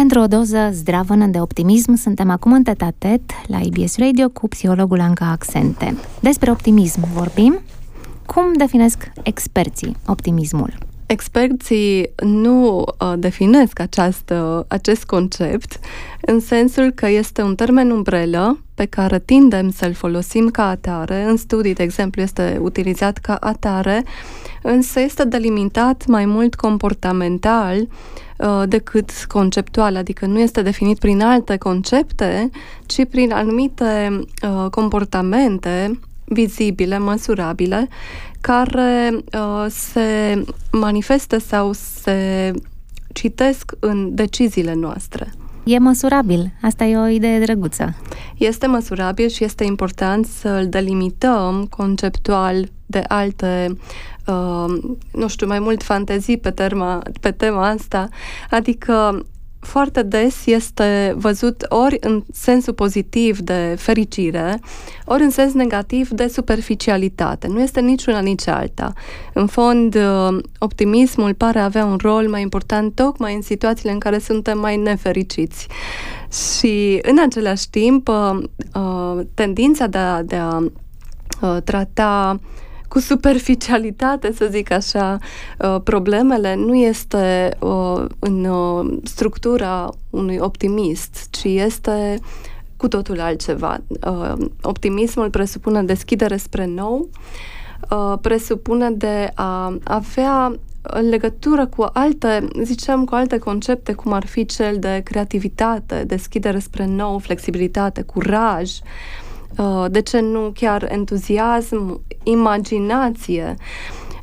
Pentru o doză zdravănă de optimism, suntem acum în tetatet la IBS Radio cu psihologul Anca Accente. Despre optimism vorbim. Cum definesc experții optimismul? Experții nu uh, definesc această, acest concept în sensul că este un termen umbrelă pe care tindem să-l folosim ca atare. În studii, de exemplu, este utilizat ca atare, însă este delimitat mai mult comportamental uh, decât conceptual, adică nu este definit prin alte concepte, ci prin anumite uh, comportamente vizibile, măsurabile, care uh, se manifestă sau se citesc în deciziile noastre. E măsurabil. Asta e o idee drăguță. Este măsurabil și este important să-l delimităm conceptual de alte, uh, nu știu, mai mult fantezii pe, terma, pe tema asta. Adică foarte des este văzut ori în sensul pozitiv de fericire, ori în sens negativ de superficialitate. Nu este niciuna nici alta. În fond, uh, optimismul pare avea un rol mai important tocmai în situațiile în care suntem mai nefericiți. Și în același timp, uh, uh, tendința de a, de a trata cu superficialitate, să zic așa, uh, problemele nu este uh, în uh, structura unui optimist, ci este cu totul altceva. Optimismul presupune deschidere spre nou, presupune de a avea în legătură cu alte, ziceam, cu alte concepte, cum ar fi cel de creativitate, deschidere spre nou, flexibilitate, curaj, Uh, de ce nu chiar entuziasm, imaginație.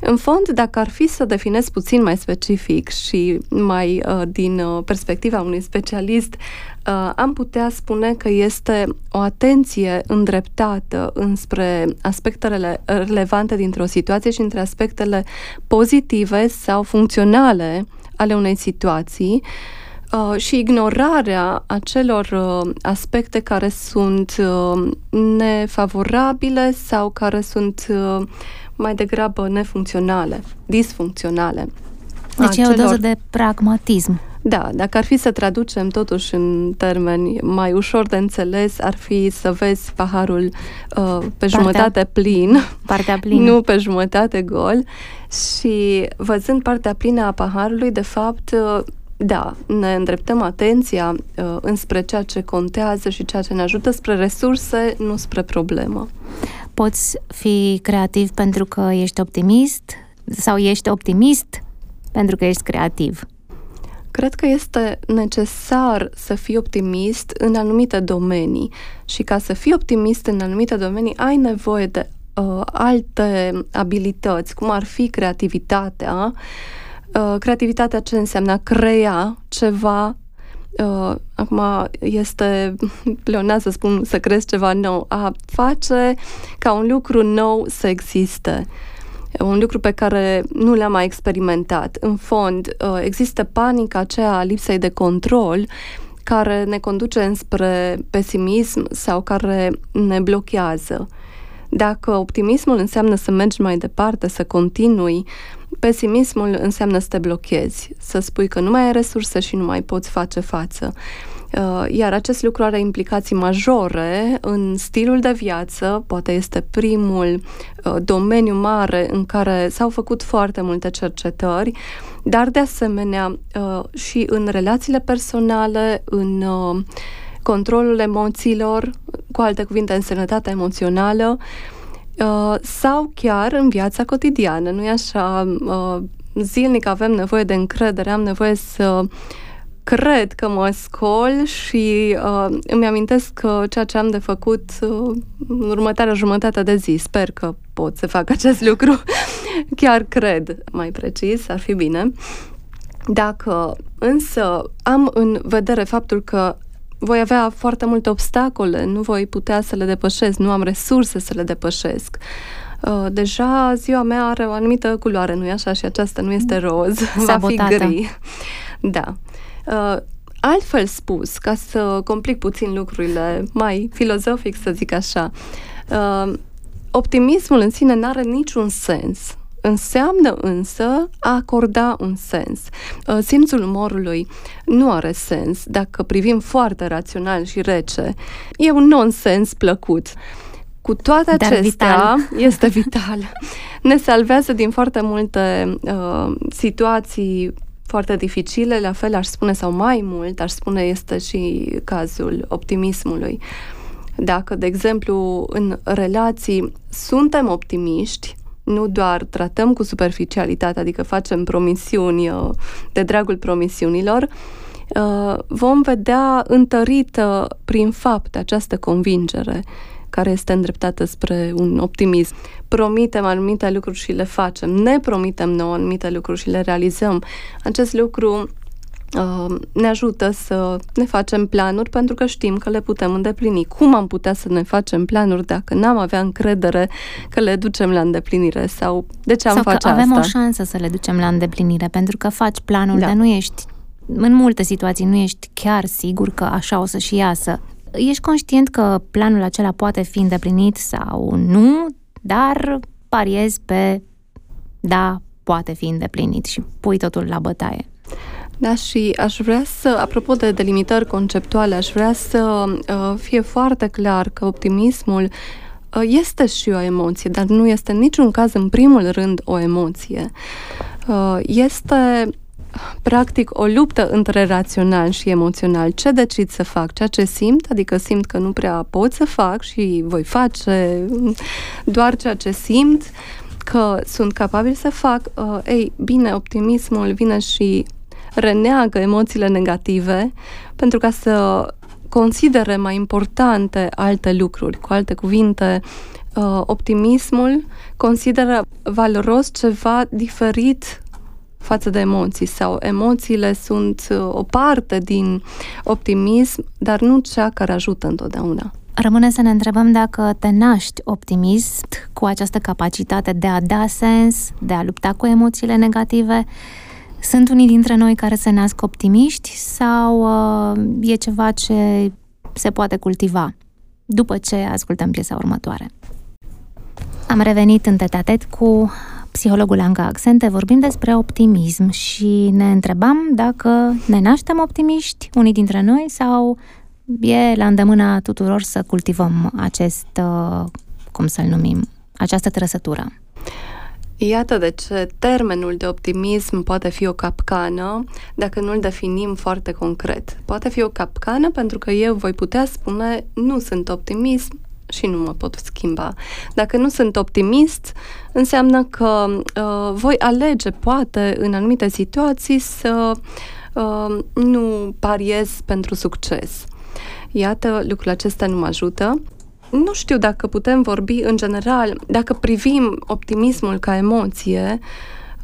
În fond, dacă ar fi să definez puțin mai specific și mai uh, din uh, perspectiva unui specialist, uh, am putea spune că este o atenție îndreptată înspre aspectele relevante dintr-o situație și între aspectele pozitive sau funcționale ale unei situații, uh, Uh, și ignorarea acelor uh, aspecte care sunt uh, nefavorabile sau care sunt uh, mai degrabă nefuncționale, disfuncționale. Deci acelor... e o doză de pragmatism. Da, dacă ar fi să traducem totuși în termeni mai ușor de înțeles, ar fi să vezi paharul uh, pe partea, jumătate plin, partea plină. nu pe jumătate gol și văzând partea plină a paharului, de fapt, uh, da, ne îndreptăm atenția uh, înspre ceea ce contează și ceea ce ne ajută spre resurse, nu spre problemă. Poți fi creativ pentru că ești optimist sau ești optimist pentru că ești creativ? Cred că este necesar să fii optimist în anumite domenii și ca să fii optimist în anumite domenii ai nevoie de uh, alte abilități, cum ar fi creativitatea, uh, Uh, creativitatea ce înseamnă a crea ceva Uh, acum este pleonat să spun să crezi ceva nou, a face ca un lucru nou să existe. Un lucru pe care nu l-am mai experimentat. În fond, uh, există panica aceea a lipsei de control care ne conduce înspre pesimism sau care ne blochează. Dacă optimismul înseamnă să mergi mai departe, să continui, Pesimismul înseamnă să te blochezi, să spui că nu mai ai resurse și nu mai poți face față. Uh, iar acest lucru are implicații majore în stilul de viață, poate este primul uh, domeniu mare în care s-au făcut foarte multe cercetări, dar de asemenea uh, și în relațiile personale, în controlul emoțiilor, cu alte cuvinte, în sănătatea emoțională, Uh, sau chiar în viața cotidiană. Nu e așa? Uh, zilnic avem nevoie de încredere, am nevoie să cred că mă scol și uh, îmi amintesc că ceea ce am de făcut uh, în următoarea jumătate de zi. Sper că pot să fac acest lucru. Chiar cred, mai precis, ar fi bine. Dacă însă am în vedere faptul că voi avea foarte multe obstacole, nu voi putea să le depășesc, nu am resurse să le depășesc. Uh, deja ziua mea are o anumită culoare, nu-i așa? Și aceasta nu este roz, Sabotată. va fi gri. Da. Uh, altfel spus, ca să complic puțin lucrurile, mai filozofic să zic așa, uh, optimismul în sine nu are niciun sens Înseamnă însă a acorda un sens. Uh, simțul umorului nu are sens dacă privim foarte rațional și rece. E un nonsens plăcut. Cu toate acestea, vital. este vital. Ne salvează din foarte multe uh, situații foarte dificile, la fel aș spune, sau mai mult, aș spune, este și cazul optimismului. Dacă, de exemplu, în relații suntem optimiști, nu doar tratăm cu superficialitate, adică facem promisiuni uh, de dragul promisiunilor, uh, vom vedea întărită prin fapt această convingere care este îndreptată spre un optimism. Promitem anumite lucruri și le facem, ne promitem nouă anumite lucruri și le realizăm. Acest lucru uh, ne ajută să ne facem planuri pentru că știm că le putem îndeplini. Cum am putea să ne facem planuri dacă n-am avea încredere că le ducem la îndeplinire sau de ce am sau face că avem asta? o șansă să le ducem la îndeplinire pentru că faci planul, Da. dar nu ești în multe situații nu ești chiar sigur că așa o să și iasă. Ești conștient că planul acela poate fi îndeplinit sau nu, dar pariezi pe da, poate fi îndeplinit și pui totul la bătaie. Da, și aș vrea să, apropo de delimitări conceptuale, aș vrea să uh, fie foarte clar că optimismul uh, este și o emoție, dar nu este în niciun caz, în primul rând, o emoție. Uh, este practic o luptă între rațional și emoțional. Ce decid să fac? Ceea ce simt, adică simt că nu prea pot să fac și voi face doar ceea ce simt, că sunt capabil să fac. Uh, ei, bine, optimismul vine și reneagă emoțiile negative pentru ca să considere mai importante alte lucruri. Cu alte cuvinte, uh, optimismul consideră valoros ceva diferit față de emoții sau emoțiile sunt uh, o parte din optimism, dar nu cea care ajută întotdeauna. Rămâne să ne întrebăm dacă te naști optimist cu această capacitate de a da sens, de a lupta cu emoțiile negative. Sunt unii dintre noi care se nasc optimiști sau uh, e ceva ce se poate cultiva după ce ascultăm piesa următoare? Am revenit în tetatet cu psihologul Anca Accente, vorbim despre optimism și ne întrebam dacă ne naștem optimiști, unii dintre noi, sau e la îndemâna tuturor să cultivăm acest, uh, cum să-l numim, această trăsătură. Iată de ce termenul de optimism poate fi o capcană dacă nu-l definim foarte concret. Poate fi o capcană pentru că eu voi putea spune nu sunt optimist și nu mă pot schimba. Dacă nu sunt optimist, înseamnă că uh, voi alege, poate, în anumite situații, să uh, nu pariez pentru succes. Iată, lucrul acesta nu mă ajută. Nu știu dacă putem vorbi în general, dacă privim optimismul ca emoție,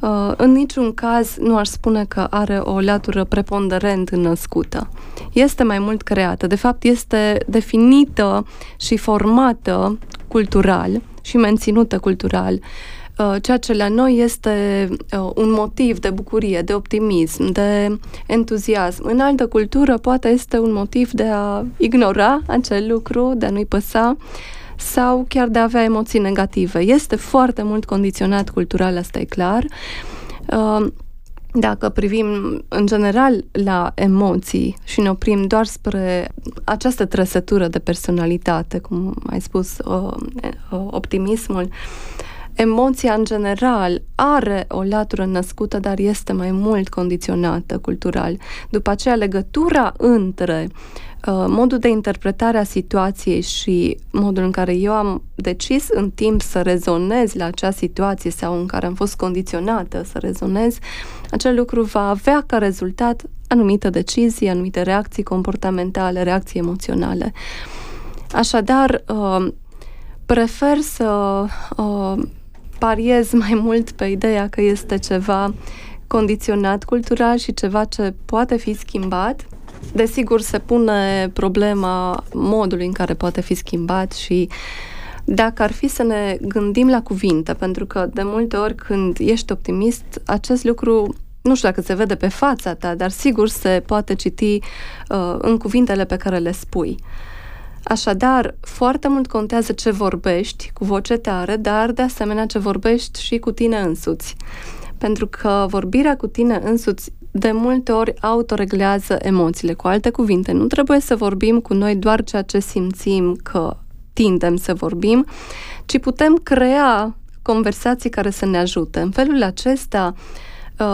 uh, în niciun caz nu aș spune că are o latură preponderent născută. Este mai mult creată. De fapt, este definită și formată cultural și menținută cultural. Uh, ceea ce la noi este uh, un motiv de bucurie, de optimism, de entuziasm. În altă cultură poate este un motiv de a ignora acel lucru, de a nu-i păsa sau chiar de a avea emoții negative. Este foarte mult condiționat cultural, asta e clar. Uh, dacă privim în general la emoții și ne oprim doar spre această trăsătură de personalitate, cum ai spus, optimismul, emoția în general are o latură născută, dar este mai mult condiționată cultural. După aceea, legătura între uh, modul de interpretare a situației și modul în care eu am decis în timp să rezonez la acea situație sau în care am fost condiționată să rezonez, acel lucru va avea ca rezultat anumite decizii, anumite reacții comportamentale, reacții emoționale. Așadar, uh, prefer să uh, pariez mai mult pe ideea că este ceva condiționat cultural și ceva ce poate fi schimbat. Desigur, se pune problema modului în care poate fi schimbat și dacă ar fi să ne gândim la cuvinte, pentru că de multe ori când ești optimist, acest lucru nu știu dacă se vede pe fața ta, dar sigur se poate citi uh, în cuvintele pe care le spui. Așadar, foarte mult contează ce vorbești cu voce tare, dar de asemenea ce vorbești și cu tine însuți. Pentru că vorbirea cu tine însuți de multe ori autoreglează emoțiile. Cu alte cuvinte, nu trebuie să vorbim cu noi doar ceea ce simțim că tindem să vorbim, ci putem crea conversații care să ne ajute. În felul acesta, uh,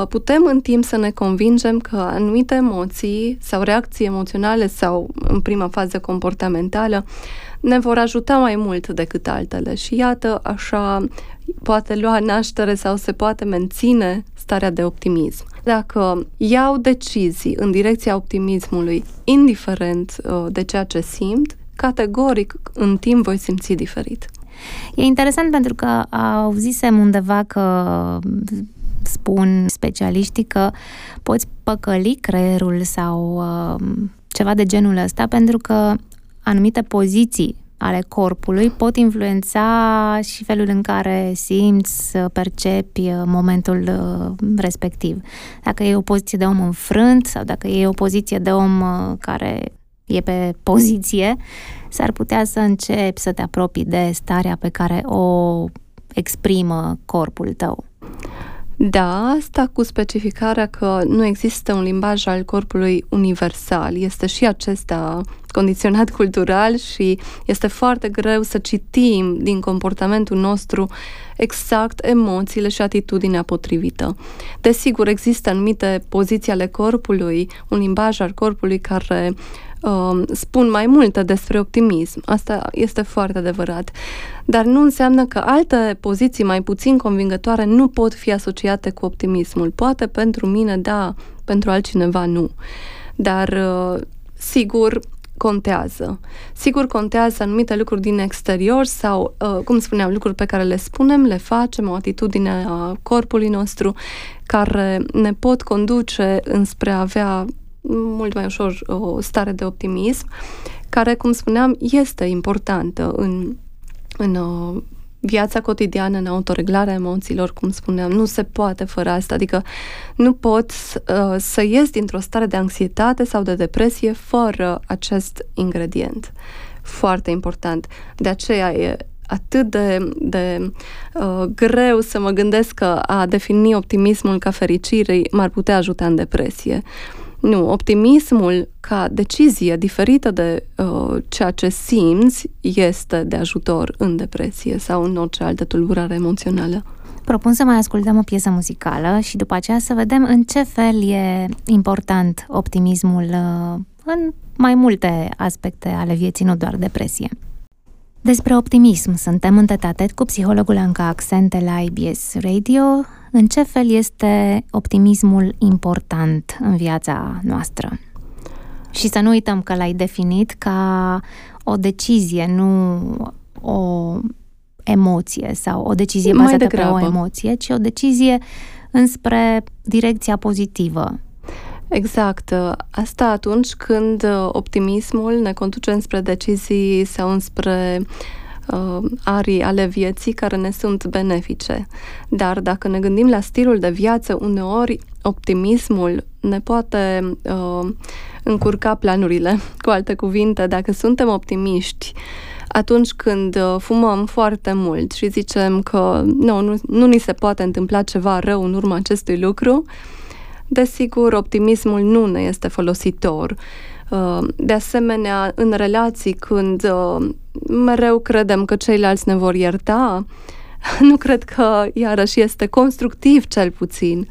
putem în timp să ne convingem că anumite emoții sau reacții emoționale sau în prima fază comportamentală ne vor ajuta mai mult decât altele și iată așa poate lua naștere sau se poate menține starea de optimism. Dacă iau decizii în direcția optimismului, indiferent uh, de ceea ce simt, categoric în timp voi simți diferit. E interesant pentru că auzisem undeva că spun specialiștii că poți păcăli creierul sau uh, ceva de genul ăsta pentru că anumite poziții ale corpului pot influența și felul în care simți, percepi uh, momentul uh, respectiv. Dacă e o poziție de om înfrânt sau dacă e o poziție de om uh, care e pe poziție, s-ar putea să începi să te apropii de starea pe care o exprimă corpul tău. Da, asta cu specificarea că nu există un limbaj al corpului universal. Este și acesta condiționat cultural și este foarte greu să citim din comportamentul nostru exact emoțiile și atitudinea potrivită. Desigur, există anumite poziții ale corpului, un limbaj al corpului care uh, spun mai multe despre optimism. Asta este foarte adevărat. Dar nu înseamnă că alte poziții mai puțin convingătoare nu pot fi asociate cu optimismul. Poate pentru mine da, pentru altcineva nu. Dar uh, sigur, contează. Sigur contează anumite lucruri din exterior sau, uh, cum spuneam, lucruri pe care le spunem, le facem, o atitudine a corpului nostru care ne pot conduce înspre a avea mult mai ușor o stare de optimism, care, cum spuneam, este importantă în, în uh, viața cotidiană, în autoreglarea emoțiilor, cum spuneam, nu se poate fără asta, adică nu pot uh, să ies dintr-o stare de anxietate sau de depresie fără acest ingredient. Foarte important. De aceea e atât de, de uh, greu să mă gândesc că a defini optimismul ca fericire m-ar putea ajuta în depresie. Nu, optimismul ca decizie diferită de uh, ceea ce simți este de ajutor în depresie sau în orice altă tulburare emoțională. Propun să mai ascultăm o piesă muzicală și după aceea să vedem în ce fel e important optimismul uh, în mai multe aspecte ale vieții, nu doar depresie. Despre optimism suntem în tetatet cu psihologul Anca Accente la IBS Radio. În ce fel este optimismul important în viața noastră? Și să nu uităm că l-ai definit ca o decizie, nu o emoție sau o decizie bazată pe o emoție, ci o decizie înspre direcția pozitivă Exact. Asta atunci când uh, optimismul ne conduce înspre decizii sau înspre uh, arii ale vieții care ne sunt benefice. Dar dacă ne gândim la stilul de viață, uneori optimismul ne poate uh, încurca planurile. Cu alte cuvinte, dacă suntem optimiști, atunci când uh, fumăm foarte mult și zicem că nu, nu, nu ni se poate întâmpla ceva rău în urma acestui lucru, uh, Desigur, optimismul nu ne este folositor. Uh, de asemenea, în relații, când uh, mereu credem că ceilalți ne vor ierta, nu cred că iarăși este constructiv cel puțin.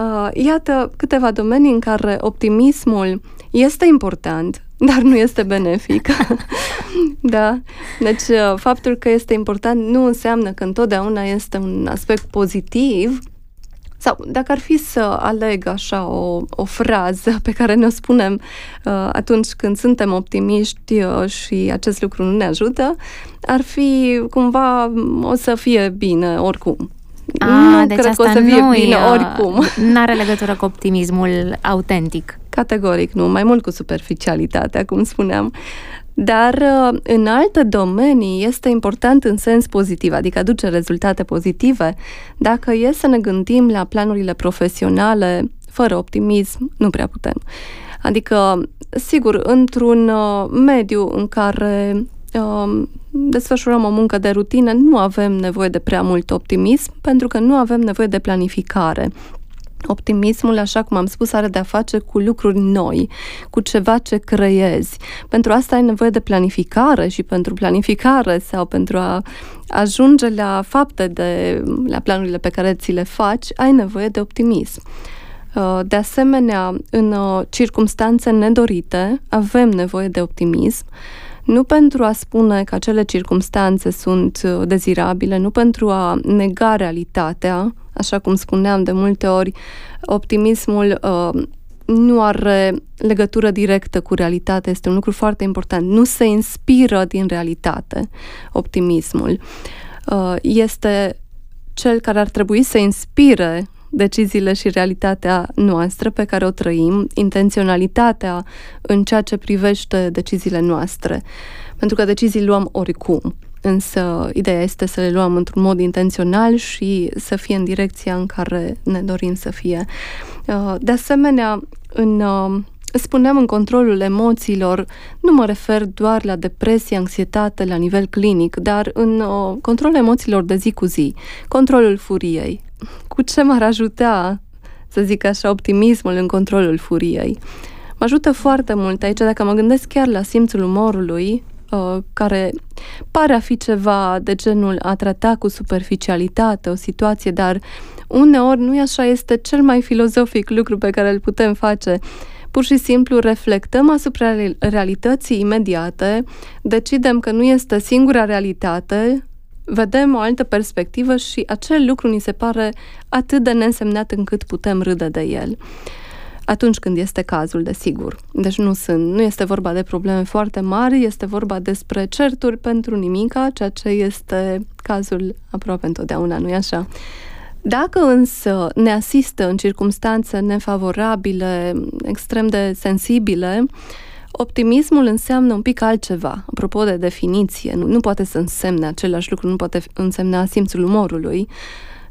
Uh, iată câteva domenii în care optimismul este important, dar nu este benefic. da? Deci, faptul că este important nu înseamnă că întotdeauna este un aspect pozitiv, sau dacă ar fi să aleg așa o, o frază pe care ne-o spunem uh, atunci când suntem optimiști uh, și acest lucru nu ne ajută, ar fi cumva o să fie bine oricum. A, nu deci cred că o să fie bine oricum. Nu are legătură cu optimismul autentic. Categoric nu, mai mult cu superficialitatea, cum spuneam. Dar uh, în alte domenii este important în sens pozitiv, adică aduce rezultate pozitive. Dacă e să ne gândim la planurile profesionale, fără optimism, nu prea putem. Adică sigur, într-un uh, mediu în care uh, desfășurăm o muncă de rutină, nu avem nevoie de prea mult optimism, pentru că nu avem nevoie de planificare. Optimismul, așa cum am spus, are de-a face cu lucruri noi, cu ceva ce creezi. Pentru asta ai nevoie de planificare și pentru planificare sau pentru a ajunge la fapte, de, la planurile pe care ți le faci, ai nevoie de optimism. Uh, de asemenea, în uh, circumstanțe nedorite, avem nevoie de optimism, nu pentru a spune că acele circumstanțe sunt uh, dezirabile, nu pentru a nega realitatea, așa cum spuneam de multe ori, optimismul uh, nu are legătură directă cu realitatea, este un lucru foarte important. Nu se inspiră din realitate optimismul. Uh, este cel care ar trebui să inspire deciziile și realitatea noastră pe care o trăim, intenționalitatea în ceea ce privește deciziile noastre. Pentru că decizii luăm oricum. Însă ideea este să le luăm într-un mod intențional și să fie în direcția în care ne dorim să fie. Uh, de asemenea, în uh, spuneam în controlul emoțiilor, nu mă refer doar la depresie, anxietate la nivel clinic, dar în uh, controlul emoțiilor de zi cu zi, controlul furiei. Cu ce m-ar ajuta, să zic așa, optimismul în controlul furiei? Mă ajută foarte mult aici, dacă mă gândesc chiar la simțul umorului, uh, care pare a fi ceva de genul a trata cu superficialitate o situație, dar uneori nu e așa, este cel mai filozofic lucru pe care îl putem face pur și simplu reflectăm asupra realității imediate, decidem că nu este singura realitate, vedem o altă perspectivă și acel lucru ni se pare atât de neînsemnat încât putem râde de el. Atunci când este cazul, desigur. Deci nu sunt, nu este vorba de probleme foarte mari, este vorba despre certuri pentru nimica, ceea ce este cazul aproape întotdeauna, nu-i așa? Dacă însă ne asistă în circunstanțe nefavorabile, extrem de sensibile, optimismul înseamnă un pic altceva. Apropo de definiție, nu, nu poate să însemne același lucru, nu poate însemna simțul umorului,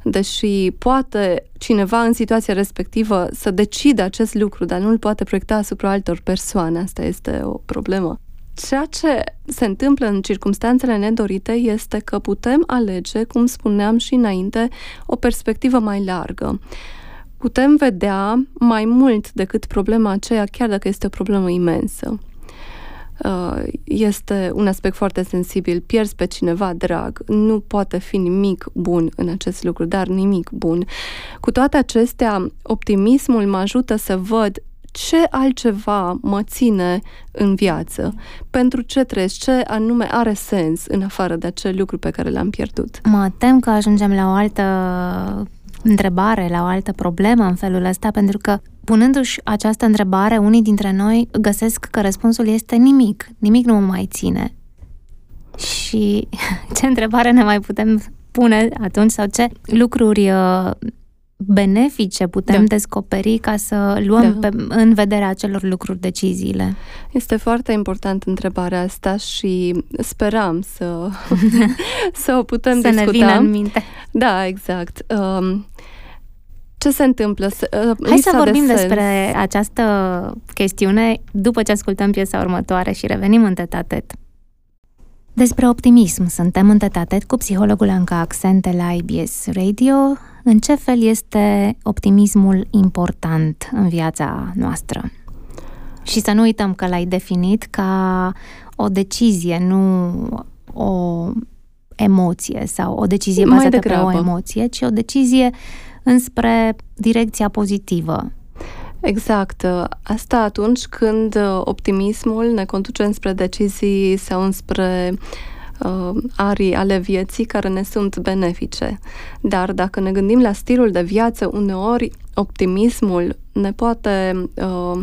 deși poate cineva în situația respectivă să decide acest lucru, dar nu îl poate proiecta asupra altor persoane. Asta este o problemă. Ceea ce se întâmplă în circunstanțele nedorite este că putem alege, cum spuneam și înainte, o perspectivă mai largă. Putem vedea mai mult decât problema aceea, chiar dacă este o problemă imensă. Uh, este un aspect foarte sensibil. Pierzi pe cineva drag. Nu poate fi nimic bun în acest lucru, dar nimic bun. Cu toate acestea, optimismul mă ajută să văd ce altceva mă ține în viață, pentru ce trăiesc, ce anume are sens în afară de acel lucru pe care l-am pierdut. Mă tem că ajungem la o altă întrebare, la o altă problemă în felul ăsta, pentru că punându-și această întrebare, unii dintre noi găsesc că răspunsul este nimic, nimic nu mă mai ține. Și ce întrebare ne mai putem pune atunci sau ce lucruri uh, benefice putem da. descoperi ca să luăm da. pe, în vederea acelor lucruri deciziile? Este foarte important întrebarea asta și speram să, să o putem să discuta. Să ne vină în minte. Da, exact. Um, ce se întâmplă? Uh, Hai să vorbim de despre această chestiune după ce ascultăm piesa următoare și revenim în tetatet. Despre optimism suntem în tetatet cu psihologul Anca Accente la IBS Radio. În ce fel este optimismul important în viața noastră? Și să nu uităm că l-ai definit ca o decizie, nu o emoție sau o decizie bazată pe o emoție, ci o decizie înspre direcția pozitivă. Exact. Asta atunci când optimismul ne conduce înspre decizii sau înspre uh, arii ale vieții care ne sunt benefice. Dar dacă ne gândim la stilul de viață, uneori optimismul ne poate uh,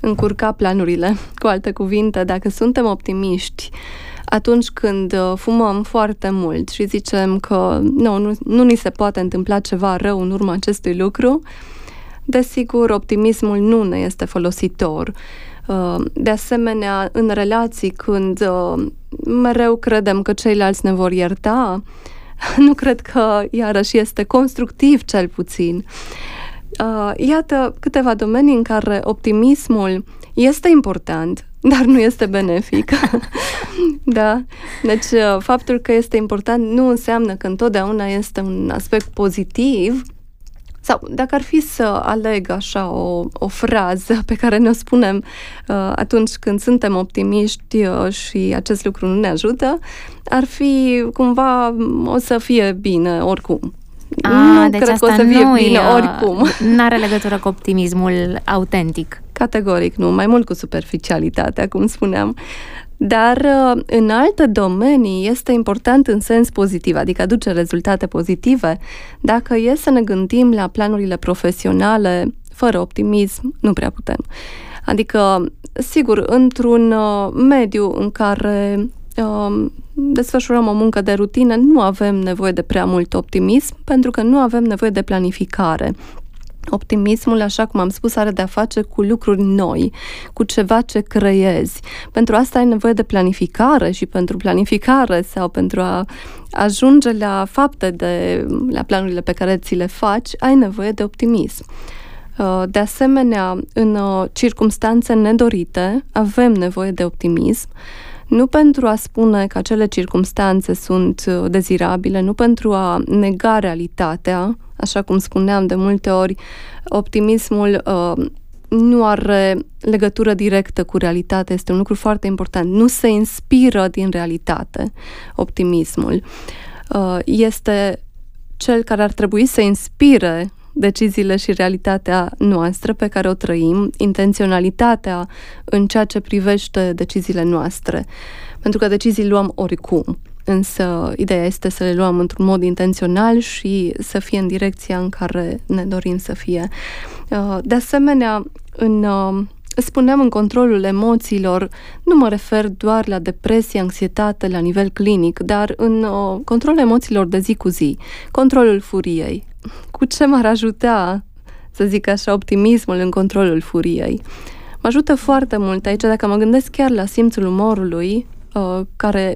încurca planurile. Cu alte cuvinte, dacă suntem optimiști, atunci când uh, fumăm foarte mult și zicem că nu, nu, nu ni se poate întâmpla ceva rău în urma acestui lucru, desigur, optimismul nu ne este folositor. Uh, de asemenea, în relații, când uh, mereu credem că ceilalți ne vor ierta, nu cred că iarăși este constructiv cel puțin. Iată câteva domenii în care optimismul Este important, dar nu este benefic. da? Deci, uh, faptul că este important nu înseamnă că întotdeauna este un aspect pozitiv, sau dacă ar fi să aleg așa o, o frază pe care ne-o spunem uh, atunci când suntem optimiști uh, și acest lucru nu ne ajută, ar fi cumva o să fie bine oricum. A, nu deci cred asta că o să fie nu bine oricum. Nu are legătură cu optimismul autentic. Categoric nu, mai mult cu superficialitatea, cum spuneam. Dar uh, în alte domenii este important în sens pozitiv, adică aduce rezultate pozitive. Dacă e să ne gândim la planurile profesionale, fără optimism, nu prea putem. Adică, sigur, într-un uh, mediu în care um, desfășurăm o muncă de rutină, nu avem nevoie de prea mult optimism, pentru că nu avem nevoie de planificare. Optimismul, așa cum am spus, are de-a face cu lucruri noi, cu ceva ce creezi. Pentru asta ai nevoie de planificare și pentru planificare sau pentru a ajunge la fapte de la planurile pe care ți le faci, ai nevoie de optimism. Uh, de asemenea, în uh, circumstanțe nedorite, avem nevoie de optimism, nu pentru a spune că acele circumstanțe sunt uh, dezirabile, nu pentru a nega realitatea, așa cum spuneam de multe ori, optimismul uh, nu are legătură directă cu realitatea, este un lucru foarte important. Nu se inspiră din realitate optimismul. Uh, este cel care ar trebui să inspire deciziile și realitatea noastră pe care o trăim, intenționalitatea în ceea ce privește deciziile noastre. Pentru că decizii luăm oricum. Însă ideea este să le luăm într-un mod intențional și să fie în direcția în care ne dorim să fie. Uh, de asemenea, în uh, spuneam în controlul emoțiilor, nu mă refer doar la depresie, anxietate la nivel clinic, dar în uh, controlul emoțiilor de zi cu zi, controlul furiei. Cu ce m-ar ajuta, să zic așa, optimismul în controlul furiei? Mă ajută foarte mult aici, dacă mă gândesc chiar la simțul umorului, uh, care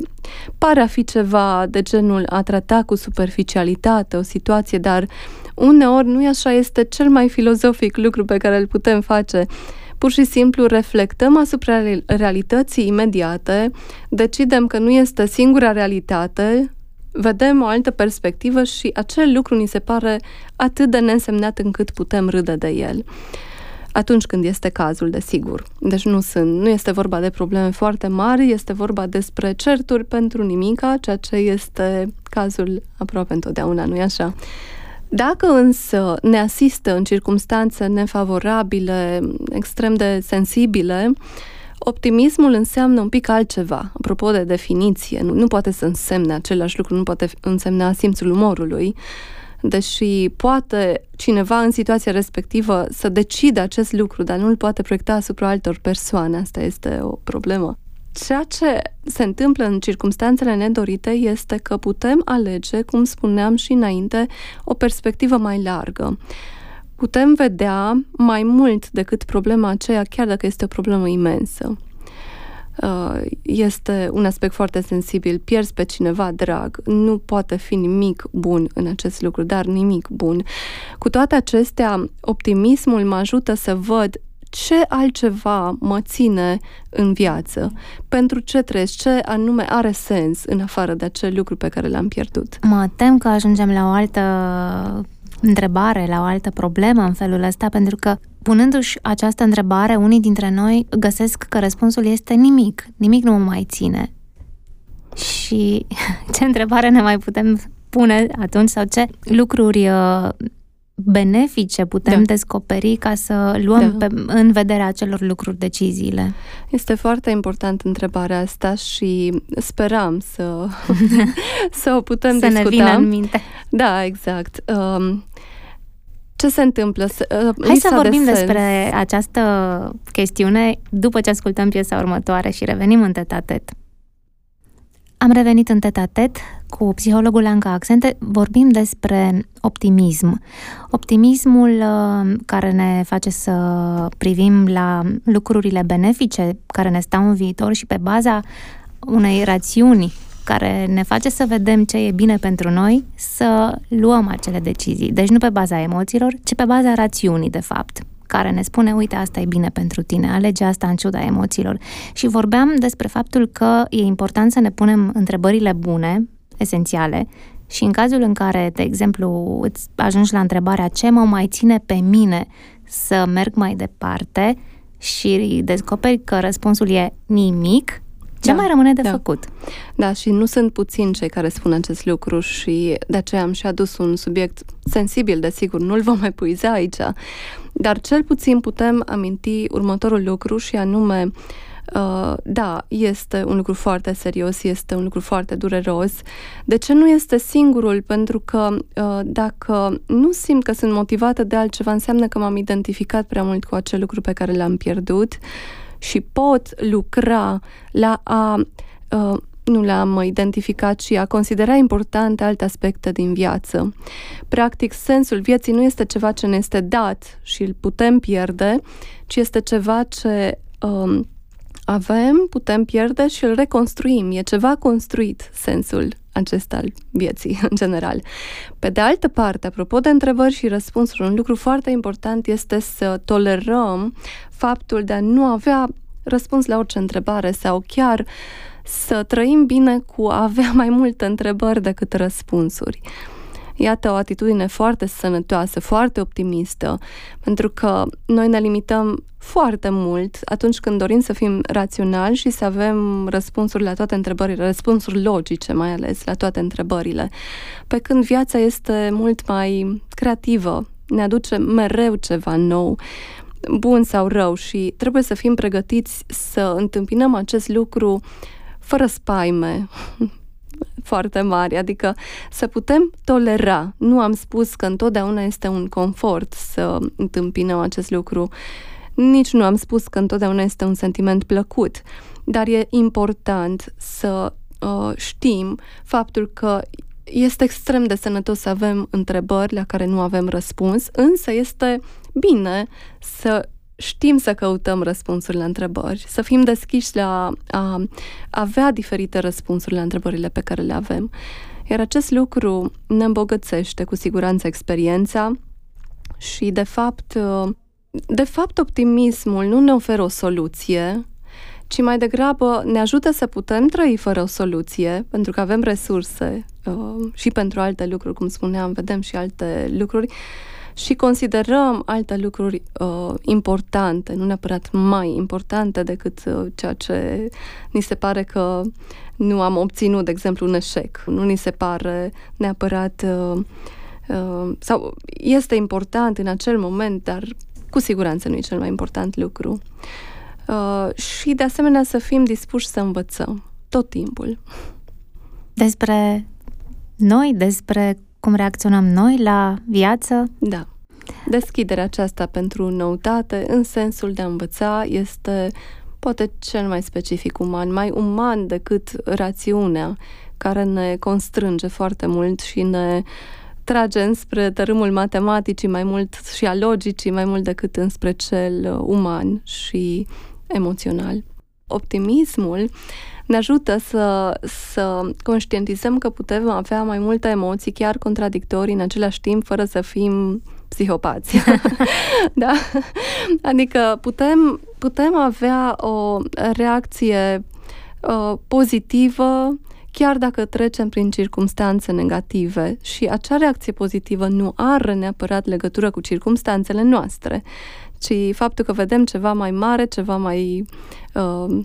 pare a fi ceva de genul a trata cu superficialitate o situație, dar uneori nu e așa, este cel mai filozofic lucru pe care îl putem face. Pur și simplu reflectăm asupra realității imediate, decidem că nu este singura realitate, vedem o altă perspectivă și acel lucru ni se pare atât de neînsemnat încât putem râde de el atunci când este cazul, desigur. Deci nu sunt, nu este vorba de probleme foarte mari, este vorba despre certuri pentru nimica, ceea ce este cazul aproape întotdeauna, nu-i așa? Dacă însă ne asistă în circunstanțe nefavorabile, extrem de sensibile, optimismul înseamnă un pic altceva. Apropo de definiție, nu, nu poate să însemne același lucru, nu poate însemna simțul umorului deși poate cineva în situația respectivă să decide acest lucru, dar nu îl poate proiecta asupra altor persoane. Asta este o problemă. Ceea ce se întâmplă în circumstanțele nedorite este că putem alege, cum spuneam și înainte, o perspectivă mai largă. Putem vedea mai mult decât problema aceea, chiar dacă este o problemă imensă. Uh, este un aspect foarte sensibil. Pierzi pe cineva drag, nu poate fi nimic bun în acest lucru, dar nimic bun. Cu toate acestea, optimismul mă ajută să văd ce altceva mă ține în viață, pentru ce trăiesc, ce anume are sens în afară de acel lucru pe care l-am pierdut. Mă tem că ajungem la o altă întrebare, la o altă problemă în felul ăsta, pentru că punându-și această întrebare, unii dintre noi găsesc că răspunsul este nimic, nimic nu mă mai ține. Și ce întrebare ne mai putem pune atunci sau ce lucruri uh, benefice putem da. descoperi ca să luăm da. pe, în vederea acelor lucruri deciziile? Este foarte important întrebarea asta și speram să, să o putem să discuta. Să ne vină în minte. Da, exact. Um, ce se întâmplă? Uh, Hai să vorbim de despre această chestiune după ce ascultăm piesa următoare și revenim în tetatet. Am revenit în tetatet cu psihologul Anca Accente. Vorbim despre optimism. Optimismul uh, care ne face să privim la lucrurile benefice care ne stau în viitor și pe baza unei rațiuni care ne face să vedem ce e bine pentru noi, să luăm acele decizii. Deci nu pe baza emoțiilor, ci pe baza rațiunii, de fapt, care ne spune, uite, asta e bine pentru tine, alege asta în ciuda emoțiilor. Și vorbeam despre faptul că e important să ne punem întrebările bune, esențiale, și în cazul în care, de exemplu, îți ajungi la întrebarea ce mă mai ține pe mine să merg mai departe și descoperi că răspunsul e nimic, ce da, mai rămâne de da. făcut? Da, și nu sunt puțini cei care spun acest lucru și de aceea am și adus un subiect sensibil, desigur, nu-l vom mai puiza aici, dar cel puțin putem aminti următorul lucru și anume Uh, da, este un lucru foarte serios, este un lucru foarte dureros. De ce nu este singurul? Pentru că uh, dacă nu simt că sunt motivată de altceva, înseamnă că m-am identificat prea mult cu acel lucru pe care l-am pierdut și pot lucra la a uh, nu le-am identificat și a considera importante alte aspecte din viață. Practic, sensul vieții nu este ceva ce ne este dat și îl putem pierde, ci este ceva ce um, avem, putem pierde și îl reconstruim. E ceva construit, sensul acesta al vieții, în general. Pe de altă parte, apropo de întrebări și răspunsuri, un lucru foarte important este să tolerăm faptul de a nu avea răspuns la orice întrebare sau chiar să trăim bine cu a avea mai multe întrebări decât răspunsuri. Iată o atitudine foarte sănătoasă, foarte optimistă, pentru că noi ne limităm foarte mult atunci când dorim să fim raționali și să avem răspunsuri la toate întrebările, răspunsuri logice mai ales la toate întrebările. Pe când viața este mult mai creativă, ne aduce mereu ceva nou, bun sau rău și trebuie să fim pregătiți să întâmpinăm acest lucru fără spaime, foarte mari, adică să putem tolera. Nu am spus că întotdeauna este un confort să întâmpinăm acest lucru, nici nu am spus că întotdeauna este un sentiment plăcut, dar e important să uh, știm faptul că este extrem de sănătos să avem întrebări la care nu avem răspuns, însă este bine să știm să căutăm răspunsuri la întrebări, să fim deschiși la a avea diferite răspunsuri la întrebările pe care le avem. Iar acest lucru ne îmbogățește cu siguranță experiența și, de fapt, de fapt, optimismul nu ne oferă o soluție, ci mai degrabă ne ajută să putem trăi fără o soluție, pentru că avem resurse uh, și pentru alte lucruri, cum spuneam, vedem și alte lucruri, uh, și considerăm alte lucruri uh, importante, nu neapărat mai importante decât uh, ceea ce ni se pare că nu am obținut, de exemplu, un eșec. Nu ni se pare neapărat uh, uh, sau este important în acel moment, dar cu siguranță nu e cel mai important lucru. Uh, și de asemenea să fim dispuși să învățăm tot timpul. Despre noi, despre cum reacționăm noi la viață. Da. Deschiderea aceasta pentru noutate, în sensul de a învăța, este poate cel mai specific uman, mai uman decât rațiunea, care ne constrânge foarte mult și ne trage înspre tărâmul matematicii mai mult și a logicii mai mult decât înspre cel uman și emoțional. Optimismul ne ajută să, să conștientizăm că putem avea mai multe emoții, chiar contradictorii, în același timp, fără să fim psihopați. da? Adică putem, putem avea o reacție uh, pozitivă chiar dacă trecem prin circumstanțe negative și acea reacție pozitivă nu are neapărat legătură cu circumstanțele noastre, ci faptul că vedem ceva mai mare, ceva mai uh,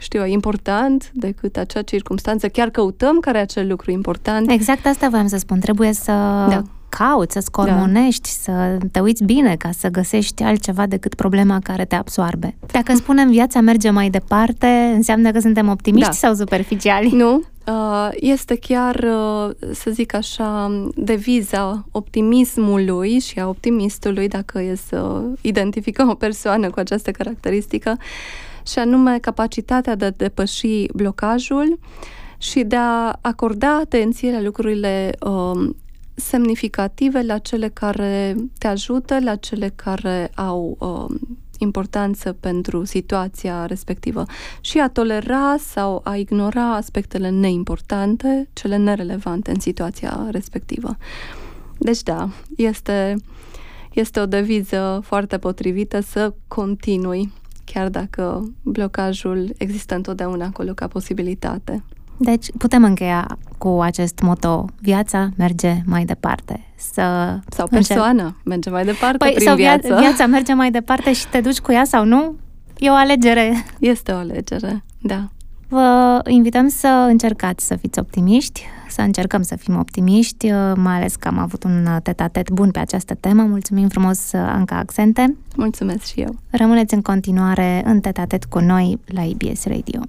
știu, important decât acea circunstanță. Chiar căutăm care e acel lucru important. Exact asta voiam să spun. Trebuie să da. cauți, să scormonești, da. să te uiți bine ca să găsești altceva decât problema care te absoarbe. Dacă spunem viața merge mai departe, înseamnă că suntem optimiști da. sau superficiali? Nu, uh, este chiar, uh, să zic așa, deviza optimismului și a optimistului, dacă e să identificăm o persoană cu această caracteristică, și anume capacitatea de a depăși blocajul și de a acorda atenție la lucrurile um, semnificative, la cele care te ajută, la cele care au um, importanță pentru situația respectivă și a tolera sau a ignora aspectele neimportante, cele nerelevante în situația respectivă. Deci da, este este o deviză foarte potrivită să continui, chiar dacă blocajul există întotdeauna acolo ca posibilitate. Deci putem încheia cu acest moto, viața merge mai departe. Să sau persoana încep... merge mai departe păi, prin sau viață. viața merge mai departe și te duci cu ea sau nu? E o alegere. Este o alegere, da. Vă invităm să încercați să fiți optimiști, să încercăm să fim optimiști, mai ales că am avut un tetatet bun pe această temă. Mulțumim frumos, Anca Accente. Mulțumesc și eu. Rămâneți în continuare în tetatet cu noi la IBS Radio.